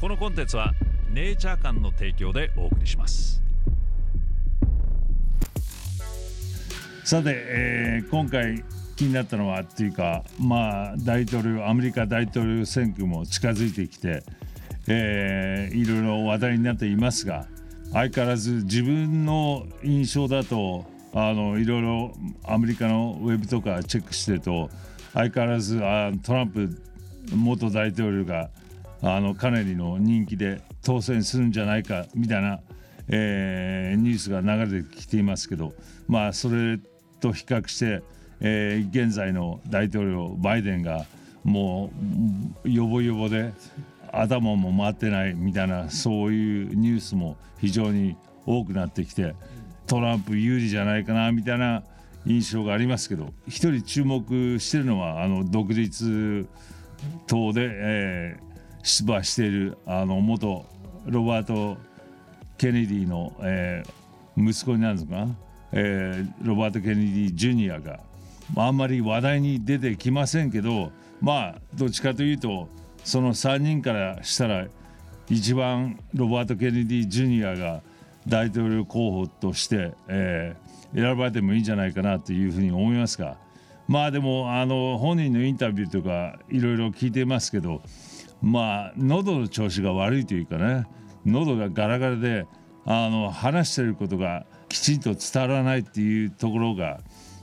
このコンテンツはネイチャー館の提供でお送りします。さて、えー今回気になったのはっていうかまあ大統領アメリカ大統領選挙も近づいてきて、えーいろいろ話題になっていますが相変わらず自分の印象だとあのいろいろアメリカのウェブとかチェックしてると相変わらずあトランプ元大統領があのかなりの人気で当選するんじゃないかみたいな、えーニュースが流れてきていますけどまあそれと比較して、えー現在の大統領バイデンがもうよぼよぼで頭も回ってないみたいなそういうニュースも非常に多くなってきてトランプ有利じゃないかなみたいな印象がありますけど一人注目してるのはあの独立党で、えー出馬しているあの元ロバート・ケネディの、えー息子になるのかな、えーロバート・ケネディ・ジュニアが、まあ、んまり話題に出てきませんけどまあどっちかというとその3人からしたら一番ロバート・ケネディ・ジュニアが大統領候補として、えー選ばれてもいいんじゃないかなというふうに思いますが。まあでもあの本人のインタビューとかいろいろ聞いてますけどまあ喉の調子が悪いというかね喉がガラガラであの話してることがきちんと伝わらないっていうところが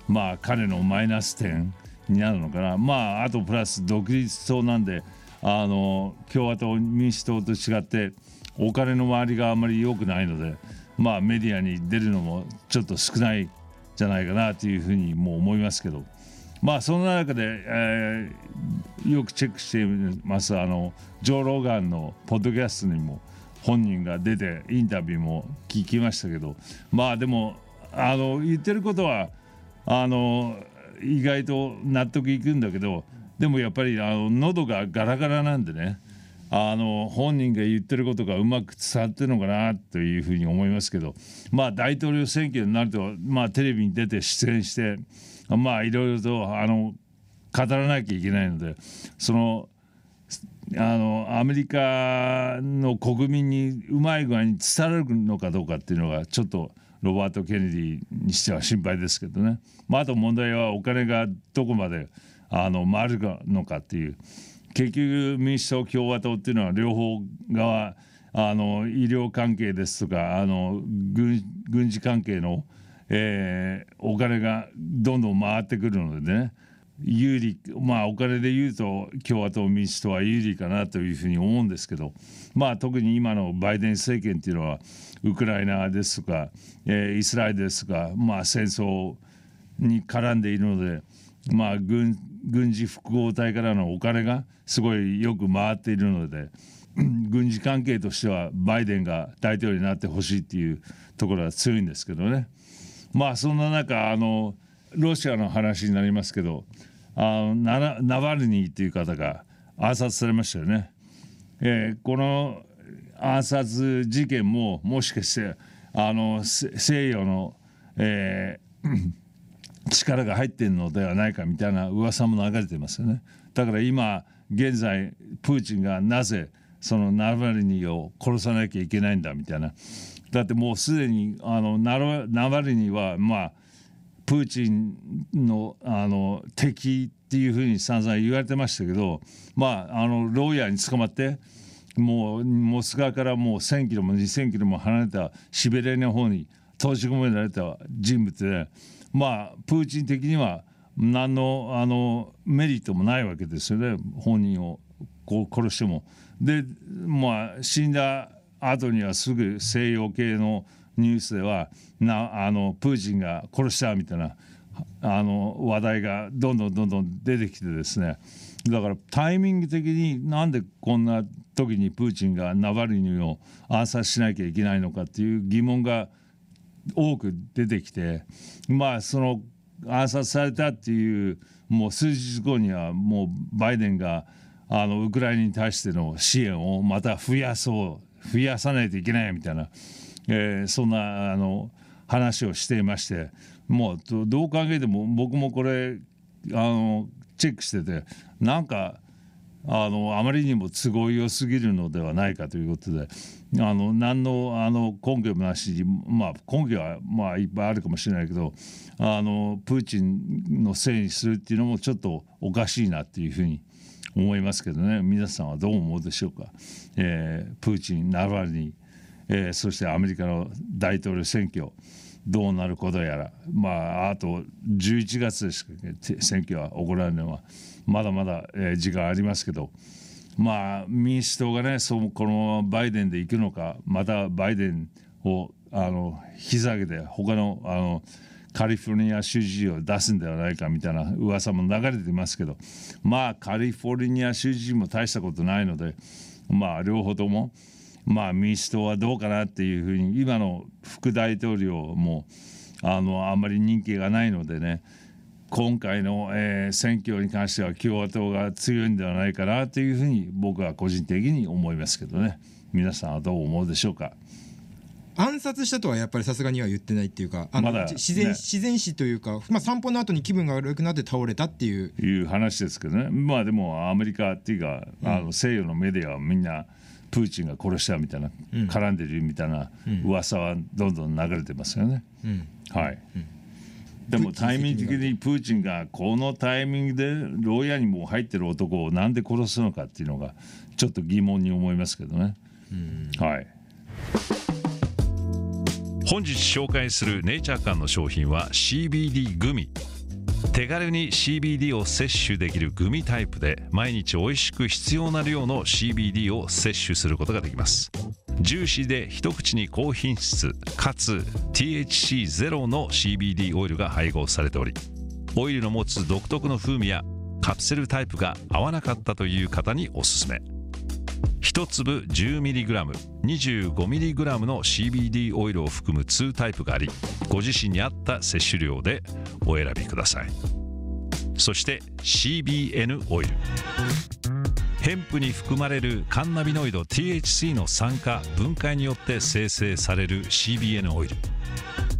まあ彼のマイナス点になるのかな。まああとプラス独立党なんであの共和党民主党と違ってお金の周りがあまり良くないのでまあメディアに出るのもちょっと少ないじゃないかなというふうにも思いますけど。まあその中で、えーよくチェックしていますあのジョー・ローガンのポッドキャストにも本人が出てインタビューも聞きましたけどまあでもあの言ってることはあの意外と納得いくんだけどでもやっぱりあの喉がガラガラなんでねあの本人が言ってることがうまく伝わってるのかなというふうに思いますけどまあ大統領選挙になるとまあテレビに出て出演してまあいろいろとあの語らなきゃいけないのでそのあのアメリカの国民にうまい具合に伝わるのかどうかっていうのがちょっとロバート・ケネディにしては心配ですけどね、まあ、あと問題はお金がどこまであの回るのかっていう。結局民主党共和党っていうのは両方側あの医療関係ですとかあの軍軍事関係の、えーお金がどんどん回ってくるのでね有利まあお金で言うと共和党民主党は有利かなというふうに思うんですけどまあ特に今のバイデン政権っていうのはウクライナですとか、えーイスラエルですとかまあ戦争に絡んでいるのでまあ軍軍事複合体からのお金がすごいよく回っているので軍事関係としてはバイデンが大統領になってほしいっていうところは強いんですけどね。まあそんな中あのロシアの話になりますけどあのナナバルニーという方が暗殺されましたよね。えーこの暗殺事件ももしかしてあの西洋の、えー力が入っているのではないかみたいな噂も流れてますよね。だから今現在プーチンがなぜそのナバルニを殺さなきゃいけないんだみたいな。だってもうすでにあのナラナバルニはまあプーチンのあの敵っていうふうに散々言われてましたけどまああの牢屋に捕まってもうモスクワからもう1,000キロも2,000キロも離れたシベリアの方に閉じ込められた人物でまあプーチン的には何のあのメリットもないわけですよね本人をこう殺しても。でまあ死んだ後にはすぐ西洋系のニュースではなあのプーチンが殺したみたいなあの話題がどんどんどんどん出てきてですねだからタイミング的になんでこんな時にプーチンがナバルニーを暗殺しなきゃいけないのかっていう疑問が多く出てきてまあその暗殺されたっていうもう数日後にはもうバイデンがあのウクライナに対しての支援をまた増やそう増やさないといけないみたいな、えーそんなあの話をしていましてもうどう考えても僕もこれあのチェックしててなんかあのあまりにも都合良すぎるのではないかということであの何のあの根拠もなしに、まあ、根拠はまあいっぱいあるかもしれないけどあのプーチンのせいにするっていうのもちょっとおかしいなっていうふうに思いますけどね皆さんはどう思うでしょうか。えー、プーチンナバルニー、えー、そしてアメリカの大統領選挙どうなることやら。まああと11月ですけど選挙は行われるのはまだまだ、時間ありますけど。まあ民主党がねそうこのバイデンで行くのかまたバイデンをあの引き下げて他のあのカリフォルニア州知事を出すんではないかみたいな噂も流れてますけど。まあカリフォルニア州知事も大したことないのでまあ両方ともまあ民主党はどうかなっていうふうに今の副大統領もあのあんまり人気がないのでね今回の、えー、選挙に関しては共和党が強いんではないかなというふうに僕は個人的に思いますけどね。皆さんはどう思うでしょうか？暗殺したとはやっぱりさすがには言ってないっていうかあの、ま、自然、ね、自然死というか、まあ、散歩の後に気分が悪くなって倒れたっていう。いう話ですけどね。まあでもアメリカっていうか、うん、あの西洋のメディアはみんなプーチンが殺したみたいな、うん、絡んでるみたいな噂はどんどん流れてますよね。うん、はい、でもタイミング的にプーチンがこのタイミングで牢屋にも入ってる男をなんで殺すのかっていうのがちょっと疑問に思いますけどね。はい。本日紹介するネイチャー館の商品は CBD グミ手軽に CBD を摂取できるグミタイプで毎日美味しく必要な量の CBD を摂取することができます。ジューシーで一口に高品質かつ THC ゼロの CBD オイルが配合されておりオイルの持つ独特の風味やカプセルタイプが合わなかったという方におすすめ。1粒 10mg25mg の CBD オイルを含む2タイプがありご自身に合った摂取量でお選びください。そして CBN オイル。ヘンプに含まれるカンナビノイド THC の酸化分解によって生成される CBN オイル。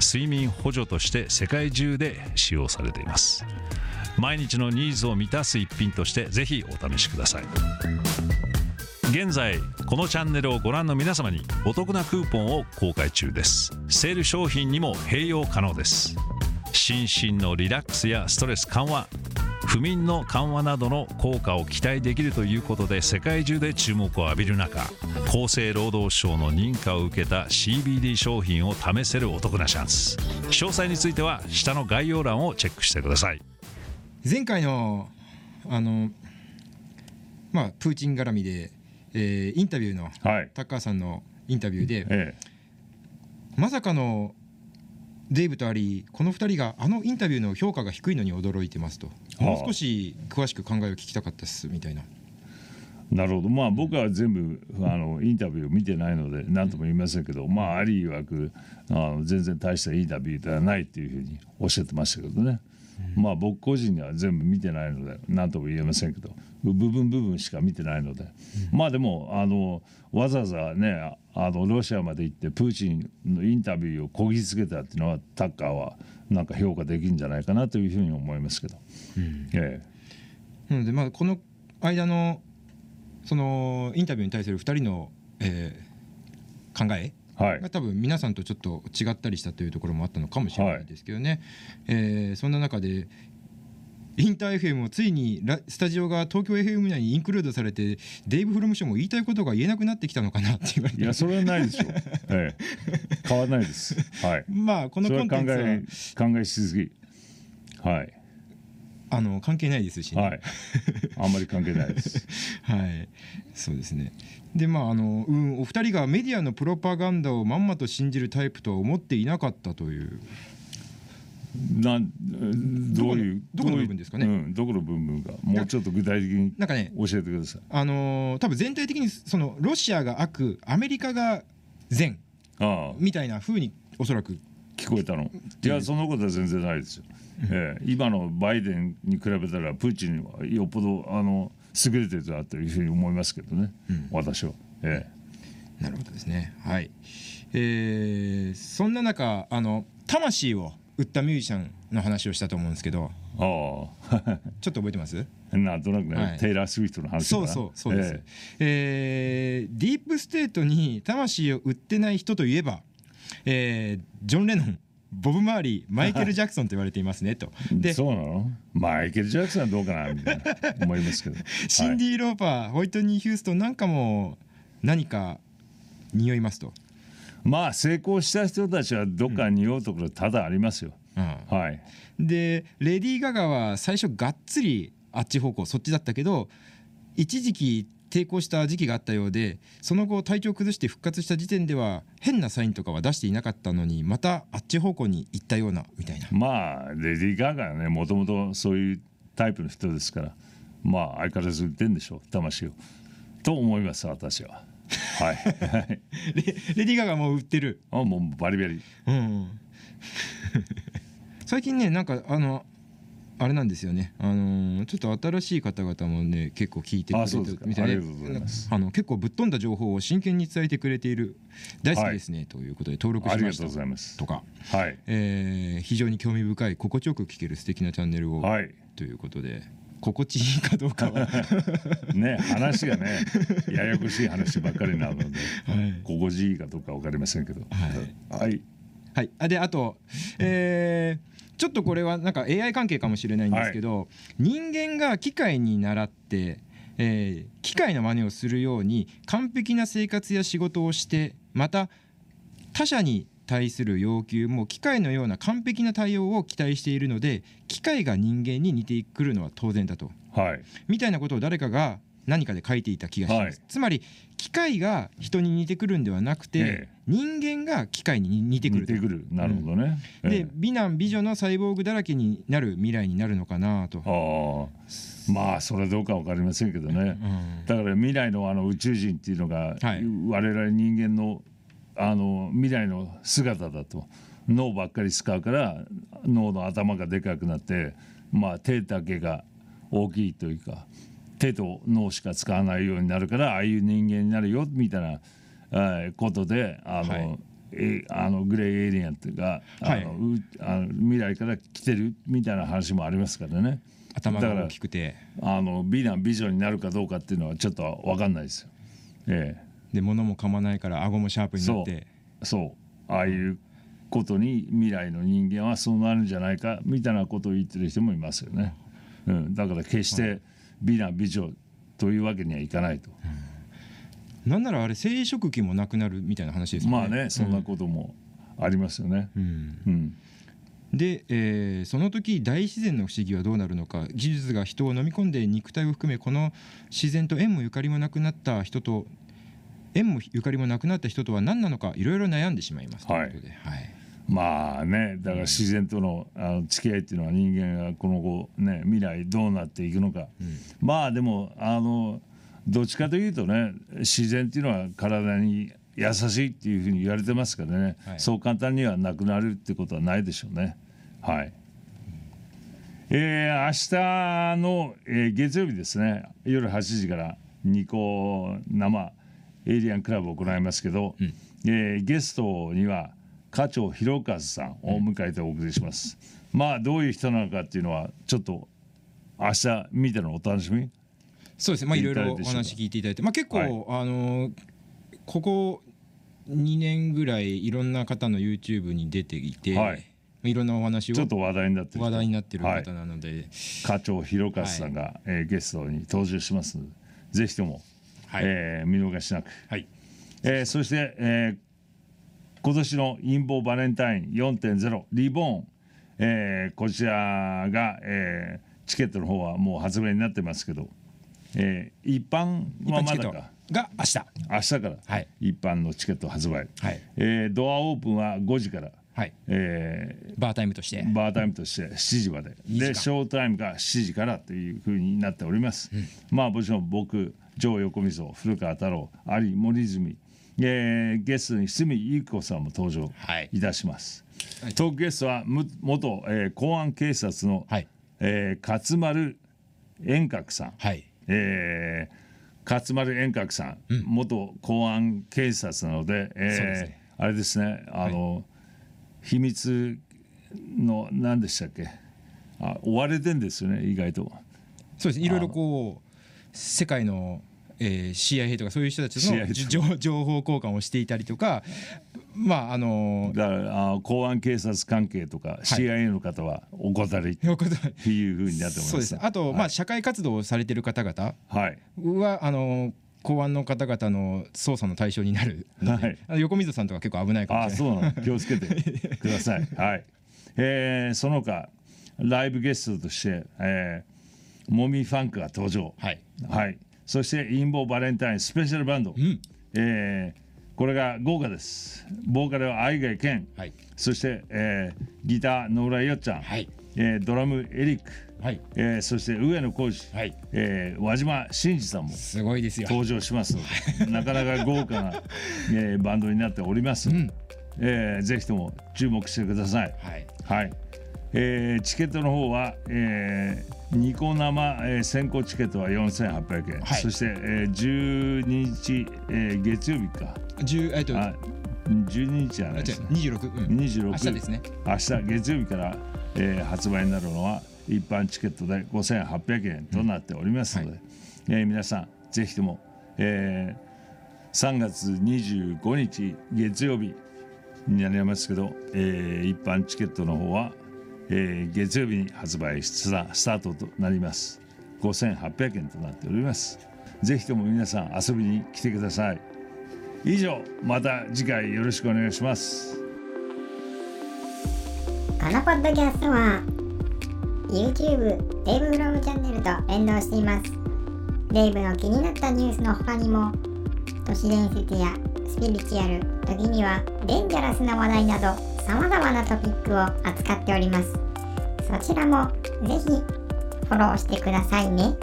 睡眠補助として世界中で使用されています。毎日のニーズを満たす一品としてぜひお試しください。現在このチャンネルをご覧の皆様にお得なクーポンを公開中です。セール商品にも併用可能です。心身のリラックスやストレス緩和不眠の緩和などの効果を期待できるということで世界中で注目を浴びる中厚生労働省の認可を受けた CBD 商品を試せるお得なチャンス詳細については下の概要欄をチェックしてください。前回のあのまあプーチン絡みで、えー、インタビューの、はい、タッカーさんのインタビューで、ええ、まさかのデイブとアリーこの2人があのインタビューの評価が低いのに驚いてますともう少し詳しく考えを聞きたかったっすみたいな。なるほどまあ僕は全部あのインタビューを見てないので何とも言いませんけどまあアリー曰くあの全然大したインタビューではないっていうふうにおっしゃってましたけどね。まあ僕個人には全部見てないので何とも言えませんけど部分部分しか見てないので、まあでもあのわざわざねあのロシアまで行ってプーチンのインタビューをこぎつけたっていうのはタッカーはなんか評価できるんじゃないかなというふうに思いますけど。うん、ええ、なのでまあこの間のそのインタビューに対する2人の、えー、考えはい、が多分皆さんとちょっと違ったりしたというところもあったのかもしれないですけどね、はい、えー、そんな中でインター FM もついにスタジオが東京 FM 内にインクルードされてデイブ・フロムショーも言いたいことが言えなくなってきたのかなって言われていやそれはないでしょう、ええ、変わらないですはい。まあこのコンテンツ。は考えしすぎ。はい。あの関係ないですし、ね、はい、あんまり関係ないです。はい、そうですね。でまああの、うん、お二人がメディアのプロパガンダをまんまと信じるタイプとは思っていなかったという。なんどういうどこの部分ですかね、うん、どこの部分かもうちょっと具体的になんかね教えてください。あのー、多分全体的にそのロシアが悪アメリカが善みたいなふうにおそらく聞こえたの？いやそんなことは全然ないですよ、ええ、今のバイデンに比べたらプーチンはよっぽどあの優れてるだというふうに思いますけどね、うん、私は、ええ、なるほどですね。はい。えー、そんな中あの魂を売ったミュージシャンの話をしたと思うんですけどああ。ちょっと覚えてます？なんとなくね、はい、テイラー・スウィフトの話そうそうそうです、えー、えー、ディープステートに魂を売ってない人といえば、えー、ジョン・レノンボブ・マーリーマイケル・ジャクソンと言われていますねと。でそうなの？マイケル・ジャクソンはどうかなみたいな。思いますけど。シンディ・ローパー、はい、ホイットニー・ヒューストンなんかも何か匂いますとまあ成功した人たちはどっかに匂うところ多々ありますよ、うん、はい。でレディー・ガガは最初がっつりあっち方向そっちだったけど一時期抵抗した時期があったようでその後体調を崩して復活した時点では変なサインとかは出していなかったのにまたあっち方向に行ったようなみたいな。まあレディー・ガガはねもともとそういうタイプの人ですからまあ相変わらず売ってんでしょう魂を。と思います私は。はい。レレディー・ガガも売ってる。あもうバリバリ。うん 最近ねなんかあのあれなんですよね、あのー、ちょっと新しい方々もね結構聞いてくれてみたいな。あの結構ぶっ飛んだ情報を真剣に伝えてくれている大好きですね、はい、ということで登録しました。とか、はい。えー、非常に興味深い心地よく聞ける素敵なチャンネルを、はい、ということで心地いいかどうかは。ね話がねややこしい話ばっかりなので、はい、心地いいかどうか分かりませんけど。はい、はい、はい、あであとえーちょっとこれはなんか AI 関係かもしれないんですけど、はい、人間が機械に倣って、えー、機械の真似をするように完璧な生活や仕事をしてまた他者に対する要求も機械のような完璧な対応を期待しているので機械が人間に似てくるのは当然だと、はい、みたいなことを誰かが何かで書いていた気がします、はい、つまり機械が人に似てくるんではなくて、ええ、人間が機械に似てくる似てくる。なるほどね、うん、で美男美女のサイボーグだらけになる未来になるのかなと。あ。まあそれどうか分かりませんけどね、うん、だから未来のあの宇宙人っていうのが、はい、我々人間のあの未来の姿だと脳ばっかり使うから脳の頭がでかくなってまあ手だけが大きいというか手と脳しか使わないようになるからああいう人間になるよみたいな、えー、ことであの、はい、えあのグレーエイリアンっていうかあの、はい、あの未来から来てるみたいな話もありますからね。頭が大きくてあの美男美女になるかどうかっていうのはちょっと分かんないですよ。ええで物も噛まないから顎もシャープになって。そう。ああいうことに未来の人間はそうなるんじゃないかみたいなことを言ってる人もいますよね。うん、だから決して、はい。美男美女というわけにはいかないと。うん、なんならあれ生殖器もなくなるみたいな話ですよね。まあねそんなこともありますよね。うん、うん。で、えー、その時大自然の不思議はどうなるのか。技術が人を飲み込んで肉体を含めこの自然と縁もゆかりもなくなった人と縁もゆかりもなくなった人とは何なのかいろいろ悩んでしまいますとい。うことで、はい、まあねだから自然とのあの付き合いっていうのは人間がこの後ね未来どうなっていくのか、うん、まあでもあのどっちかというとね自然っていうのは体に優しいっていうふうに言われてますからね、はい、そう簡単にはなくなるってことはないでしょうね。はい。えー、明日の、えー、月曜日ですね。夜8時からニコ生エイリアンクラブを行いますけど、うん、えー、ゲストには課長広和さんを迎えてお送りします、うん、まあどういう人なのかっていうのはちょっと明日見てのお楽しみ？そうですね。まあいろいろお話聞いていただいて。まあ結構、はい、あのここ2年ぐらいいろんな方の YouTube に出ていて、はい、いろんなお話をちょっと話題になってる話題になってる方なので、はい、課長広和さんが、はい、えー、ゲストに登場しますのでぜひとも、はい。えー、見逃しなく、はい。えー、そして、えー、今年の陰謀バレンタイン4.0リボーン、えー、こちらが、えー、チケットの方はもう発売になってますけど、えー、一般はまだか？が明日。明日から、はい、一般のチケット発売、はい。えー、ドアオープンは5時から、はい、えー、バータイムとして。バータイムとして7時まで。でショータイムが7時からというふうになっております、うん、まあもちろん僕上横溝古川太郎有森泉、えー、ゲストに角井由子さんも登場い。たします、はい、トークゲストは元、えー、公安警察の、はい。えー、勝丸円覚さん、はい。えー、勝丸円覚さん、うん、元公安警察なので、えー、ね、あれですね。あの、はい、秘密の何でしたっけ？あ追われてんですよね意外と。そうです。いろいろこう世界のえー、CIA とかそういう人たちの情報交換をしていたりとかまああのー、だからあ公安警察関係とか、はい、CIA の方はお断りっていうふうになってます。そうです。あと、はい、まあ、社会活動をされてる方々は、あのー公安の方々の捜査の対象になる、はい、横溝さんとか結構危ないかもしれない。あそうなの。気をつけて ください。はい、えー、その他ライブゲストとして、えー、モミファンクが登場。はい、はいそしてインボーバレンタインスペシャルバンド、うん、えー、これが豪華です。ボーカルは愛貝健、はい、そして、えー、ギター野村よっちゃん、はい。えー、ドラムエリック、はい。えー、そして上野浩二、はい。えー、輪島真司さんもすごいですよ。登場しますので なかなか豪華な、えー、バンドになっております、うん。えー、ぜひとも注目してください。はい、はいえー、チケットの方は、えー、ニコ生、えー、先行チケットは4800円、はい、そして、えー、12日、えー、月曜日か。10えっとあ12日じゃないですね。26、うん、26明日ですね。明日月曜日から、えー、発売になるのは一般チケットで5800円となっておりますので、うん。はい、えー、皆さんぜひとも、えー、3月25日月曜日になりますけど、えー、一般チケットの方はえー、月曜日に発売スタートとなります。5800円となっております。ぜひとも皆さん遊びに来てください。以上また次回よろしくお願いします。このポッドキャストは YouTube デイブフロムチャンネルと連動しています。デイブの気になったニュースの他にも都市伝説やスピリチュアル時にはデンジャラスな話題など様々なトピックを扱っております。そちらもぜひフォローしてくださいね。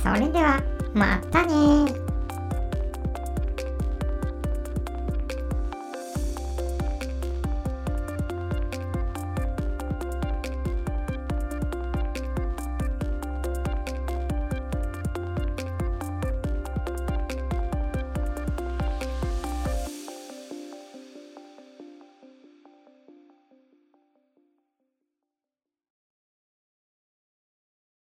それではまたね